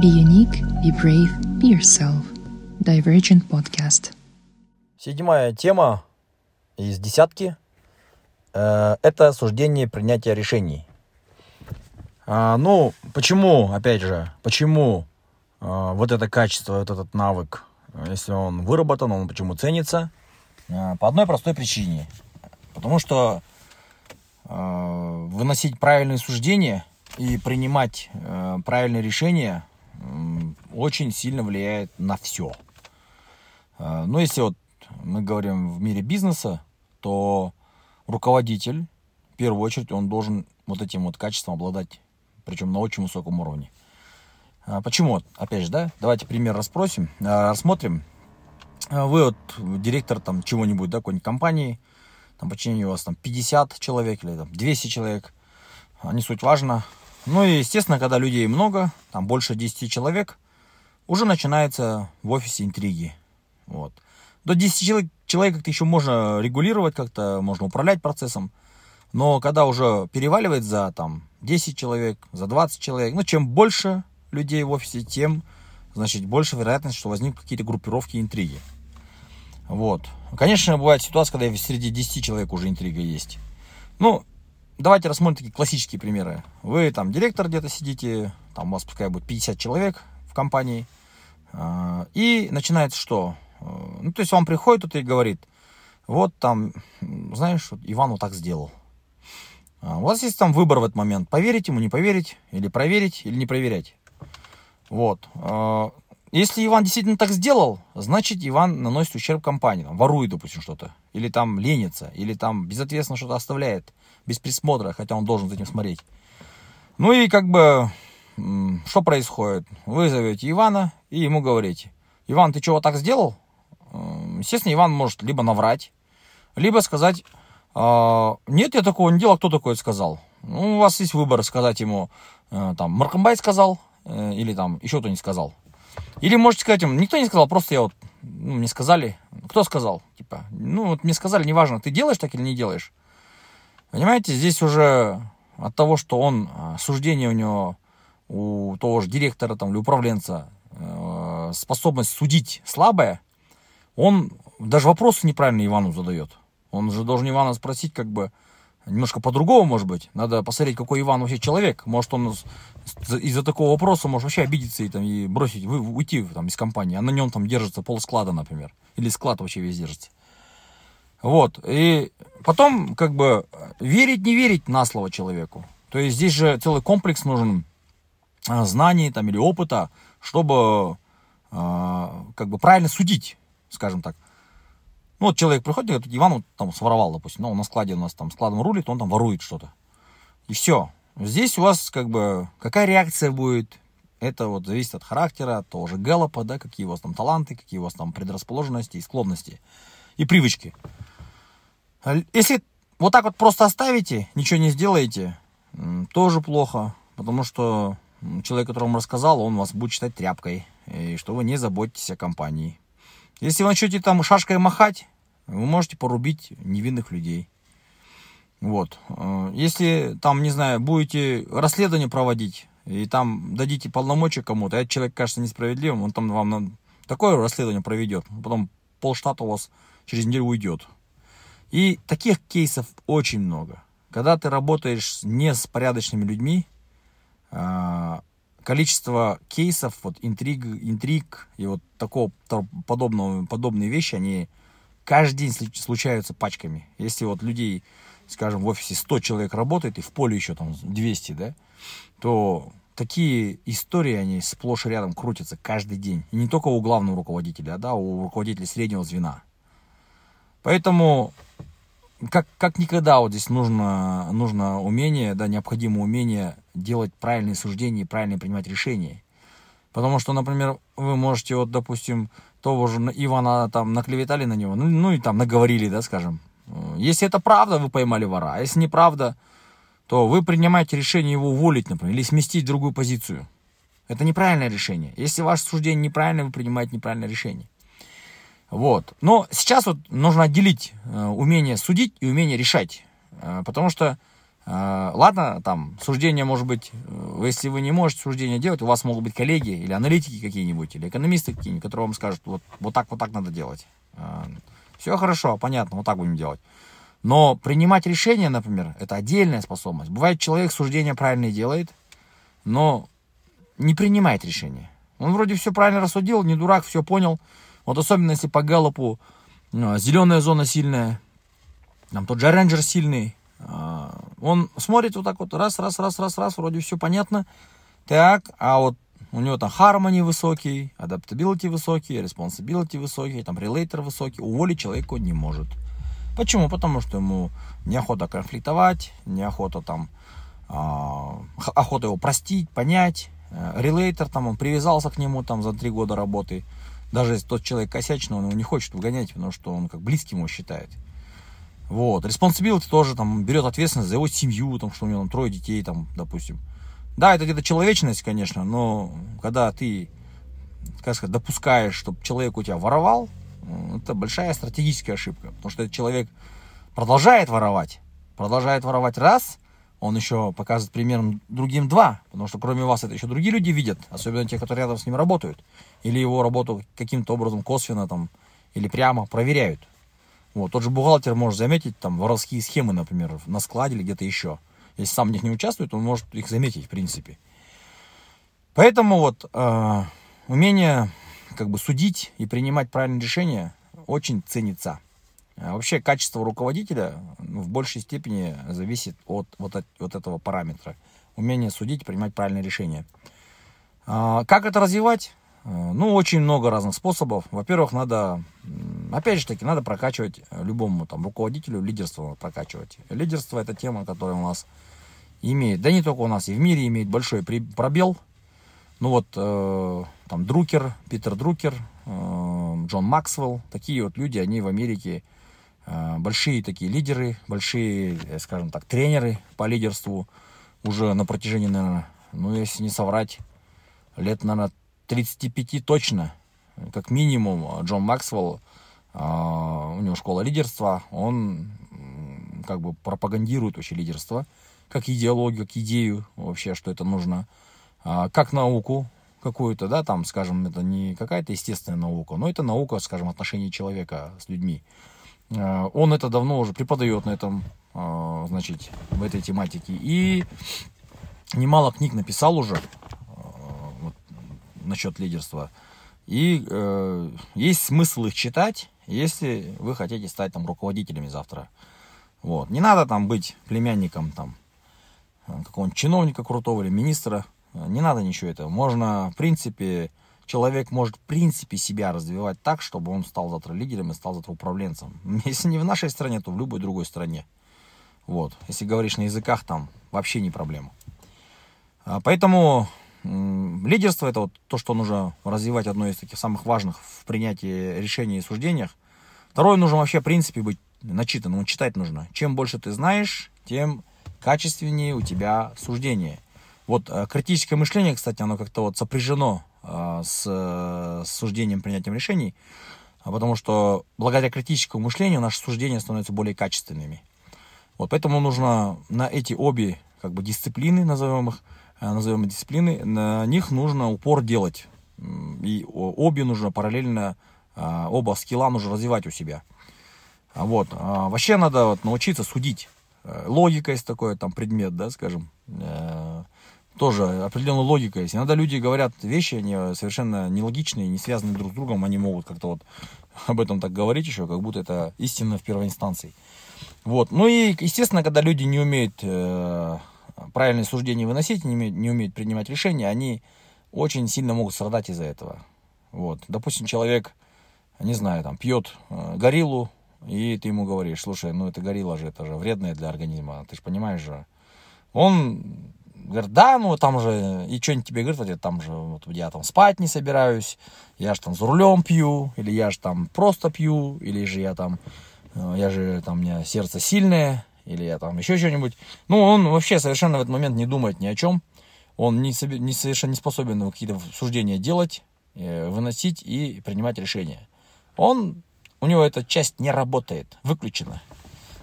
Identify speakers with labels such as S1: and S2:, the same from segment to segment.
S1: Be unique, be brave, be yourself. Divergent Podcast.
S2: Седьмая тема из десятки э, это суждение принятия решений. А, ну, почему, опять же, почему а, вот это качество, вот этот навык, если он выработан, он почему ценится? А, по одной простой причине. Потому что выносить правильные суждения и принимать правильные решения очень сильно влияет на все. А, ну, если вот мы говорим в мире бизнеса, то руководитель, в первую очередь, он должен вот этим вот качеством обладать, причем на очень высоком уровне. А почему? Опять же, да, давайте пример расспросим, а, рассмотрим. Вы вот директор там чего-нибудь, да, какой-нибудь компании, там подчинение у вас там 50 человек или там 200 человек, не суть важно. Ну и, естественно, когда людей много, там больше 10 человек, уже начинается в офисе интриги. Вот. До 10 человек, как-то еще можно регулировать, как-то можно управлять процессом. Но когда уже переваливает за там 10 человек, за 20 человек, ну чем больше людей в офисе, тем, значит, больше вероятность, что возникнут какие-то группировки интриги. Вот. Конечно, бывает ситуация, когда среди 10 человек уже интрига есть. Ну, давайте рассмотрим такие классические примеры. Вы там директор где-то сидите, там у вас пускай будет 50 человек в компании, а, и начинается что? А, ну, то есть он приходит тут и говорит, вот там, знаешь, вот Иван вот так сделал. А, у вас есть там выбор в этот момент, поверить ему, не поверить, или проверить, или не проверять. Вот. Если Иван действительно так сделал, значит Иван наносит ущерб компании, там, ворует, допустим, что-то, или там ленится, или там безответственно что-то оставляет, без присмотра, хотя он должен за этим смотреть. Ну и как бы, что происходит? Вы зовете Ивана и ему говорите, Иван, ты чего так сделал? Естественно, Иван может либо наврать, либо сказать, «А, нет, я такого не делал, кто такое сказал? Ну, у вас есть выбор сказать ему, э, там, Маркомбай сказал, э, или там еще кто-нибудь сказал. Или можете сказать им, никто не сказал, просто я вот, ну, мне сказали. Кто сказал? Типа, ну, вот мне сказали, неважно, ты делаешь так или не делаешь. Понимаете, здесь уже от того, что он, а, суждение у него, у того же директора там, или управленца, э, способность судить слабая, он даже вопросы неправильно Ивану задает. Он же должен Ивана спросить, как бы, немножко по-другому, может быть. Надо посмотреть, какой Иван вообще человек. Может, он из-за такого вопроса может вообще обидеться и, там, и бросить, вы, уйти там, из компании. А на нем там держится пол склада, например. Или склад вообще весь держится. Вот. И потом, как бы, верить, не верить на слово человеку. То есть здесь же целый комплекс нужен а, знаний там, или опыта, чтобы а, как бы правильно судить, скажем так. Ну, вот человек приходит и говорит, Иван вот, там своровал, допустим, ну, на складе у нас там складом рулит, он там ворует что-то. И все. Здесь у вас как бы какая реакция будет, это вот зависит от характера, от того же Гэллопа, да, какие у вас там таланты, какие у вас там предрасположенности и склонности, и привычки. Если вот так вот просто оставите, ничего не сделаете, тоже плохо, потому что человек, которому рассказал, он вас будет считать тряпкой, и что вы не заботитесь о компании. Если вы начнете там шашкой махать, вы можете порубить невинных людей. Вот. Э, если там, не знаю, будете расследование проводить, и там дадите полномочия кому-то, этот человек кажется несправедливым, он там вам такое расследование проведет, потом полштата у вас через неделю уйдет. И таких кейсов очень много. Когда ты работаешь не с порядочными людьми, э, количество кейсов, вот интриг, интриг и вот такого подобного, подобные вещи, они каждый день случаются пачками. Если вот людей, скажем, в офисе 100 человек работает, и в поле еще там 200, да, то такие истории, они сплошь и рядом крутятся каждый день. И не только у главного руководителя, а да, у руководителя среднего звена. Поэтому как, как никогда вот здесь нужно, нужно умение, да, необходимо умение делать правильные суждения и правильно принимать решения. Потому что, например, вы можете, вот, допустим, того же Ивана там наклеветали на него, ну, ну и там наговорили, да, скажем. Если это правда, вы поймали вора, а если неправда, то вы принимаете решение его уволить, например, или сместить в другую позицию. Это неправильное решение. Если ваше суждение неправильное, вы принимаете неправильное решение. Вот. Но сейчас вот нужно отделить э, умение судить и умение решать. Э, потому что Э, ладно, там, суждение может быть, если вы не можете суждение делать, у вас могут быть коллеги или аналитики какие-нибудь, или экономисты какие-нибудь, которые вам скажут, вот, вот так, вот так надо делать. Все хорошо, понятно, вот так будем делать. Но принимать решения, например, это отдельная способность. Бывает, человек суждение правильно делает, но не принимает решения. Он вроде все правильно рассудил, не дурак, все понял. Вот особенно если по галопу ну, зеленая зона сильная, там тот же рейнджер сильный, а, он смотрит вот так вот, раз, раз, раз, раз, раз, вроде все понятно. Так, а вот у него там harmony высокий, adaptability высокий, responsibility высокий, там relator высокий, уволить человека не может. Почему? Потому что ему неохота конфликтовать, неохота там, э, охота его простить, понять. Релейтер там, он привязался к нему там за три года работы. Даже если тот человек косячный, он его не хочет выгонять, потому что он как близким его считает. Вот. Responsibility тоже там берет ответственность за его семью, там, что у него там трое детей, там, допустим. Да, это где-то человечность, конечно, но когда ты, как сказать, допускаешь, чтобы человек у тебя воровал, это большая стратегическая ошибка. Потому что этот человек продолжает воровать. Продолжает воровать раз, он еще показывает примером другим два. Потому что кроме вас это еще другие люди видят. Особенно те, которые рядом с ним работают. Или его работу каким-то образом косвенно там или прямо проверяют. Вот, тот же бухгалтер может заметить там воровские схемы, например, на складе или где-то еще. Если сам в них не участвует, он может их заметить, в принципе. Поэтому вот э, умение как бы судить и принимать правильные решения очень ценится. А вообще качество руководителя ну, в большей степени зависит от вот, от, вот этого параметра. Умение судить принимать правильные решения. А, как это развивать? А, ну, очень много разных способов. Во-первых, надо, опять же таки, надо прокачивать любому там руководителю лидерство прокачивать. Лидерство это тема, которая у нас имеет, да не только у нас, и в мире имеет большой пробел. Ну вот, э, там Друкер, Питер Друкер, э, Джон Максвелл, такие вот люди, они в Америке большие такие лидеры, большие, э, скажем так, тренеры по лидерству уже на протяжении, наверное, ну если не соврать, лет, наверное, 35 точно, как минимум, Джон Максвелл, у него школа лидерства, он как бы пропагандирует вообще лидерство, как идеологию, как идею вообще, что это нужно, а, как науку, какую-то, да, там, скажем, это не какая-то естественная наука, но это наука, скажем, отношений человека с людьми. Э, он это давно уже преподает на этом, э, значит, в этой тематике. И немало книг написал уже э, вот, насчет лидерства. И э, есть смысл их читать, если вы хотите стать там руководителями завтра. Вот. Не надо там быть племянником там какого-нибудь чиновника крутого или министра не надо ничего этого. Можно, в принципе, человек может, в принципе, себя развивать так, чтобы он стал завтра лидером и стал завтра управленцем. Если не в нашей стране, то в любой другой стране. Вот. Если говоришь на языках, там вообще не проблема. А, поэтому лидерство это вот то, что нужно развивать, одно из таких самых важных в принятии решений и суждениях. Второе, нужно вообще, в принципе, быть начитанным, читать нужно. Чем больше ты знаешь, тем качественнее у тебя суждение. Вот э, критическое мышление, кстати, оно как-то вот сопряжено с, с суждением, принятием решений, а потому что благодаря критическому мышлению наши суждения становятся более качественными. Вот поэтому нужно на эти обе как бы дисциплины, назовем их, э, назовем дисциплины, на них нужно упор делать. И обе нужно параллельно, оба скилла нужно развивать у себя. Вот. Вообще надо вот научиться судить. Логика есть такой там предмет, да, скажем тоже определенная логика есть. Иногда люди говорят вещи, они совершенно нелогичные, не связанные друг с другом, они могут как-то вот об этом так говорить еще, как будто это истина в первой инстанции. Вот. Ну и, естественно, когда люди не умеют э, правильные суждения выносить, не умеют, не умеют принимать решения, они очень сильно могут страдать из-за этого. Вот. Допустим, человек, не знаю, там, пьет э, гориллу, и ты ему говоришь, слушай, ну это горилла же, это же вредное для организма, ты же понимаешь же. Он Говорит, да, ну там же, и что-нибудь тебе говорит, там же, вот я там спать не собираюсь, я же там за рулем пью, или я же там просто пью, или же я там, э, я же там, у меня сердце сильное, или я там еще что-нибудь. Ну, он вообще совершенно в этот момент не думает ни о чем, он не, не совершенно не способен какие-то суждения делать, э, выносить и принимать решения. Он, у него эта часть не работает, выключена.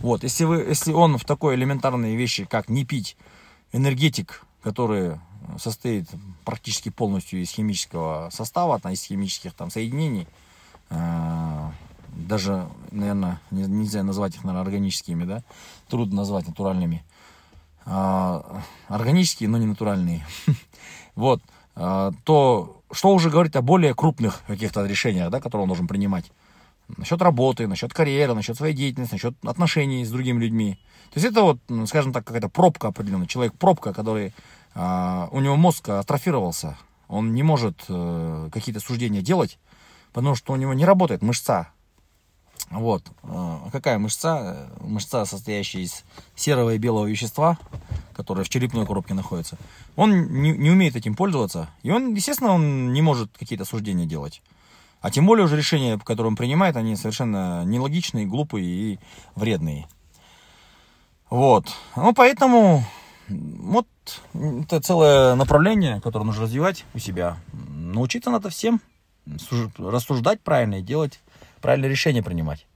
S2: Вот, если, вы, если он в такой элементарные вещи, как не пить энергетик, который состоит практически полностью из химического состава, из химических там соединений, э, даже, наверное, нельзя назвать их, наверное, органическими, да, трудно назвать натуральными, а, органические, но не натуральные, вот, а, то что уже говорить о более крупных каких-то решениях, да, которые он должен принимать? Насчет работы, насчет карьеры, насчет своей деятельности, насчет отношений с другими людьми. То есть это вот, ну, скажем так, какая-то пробка определенная. Человек-пробка, который, а, у него мозг атрофировался. Он не может э, какие-то суждения делать, потому что у него не работает мышца. Вот. А какая мышца? Мышца, состоящая из серого и белого вещества, которое в черепной коробке находится. Он не, не умеет этим пользоваться. И он, естественно, он не может какие-то суждения делать. А тем более уже решения, которые он принимает, они совершенно нелогичные, глупые и вредные. Вот. Ну, поэтому вот это целое направление, которое нужно развивать у себя. Научиться надо всем рассуждать правильно и делать правильное решение принимать.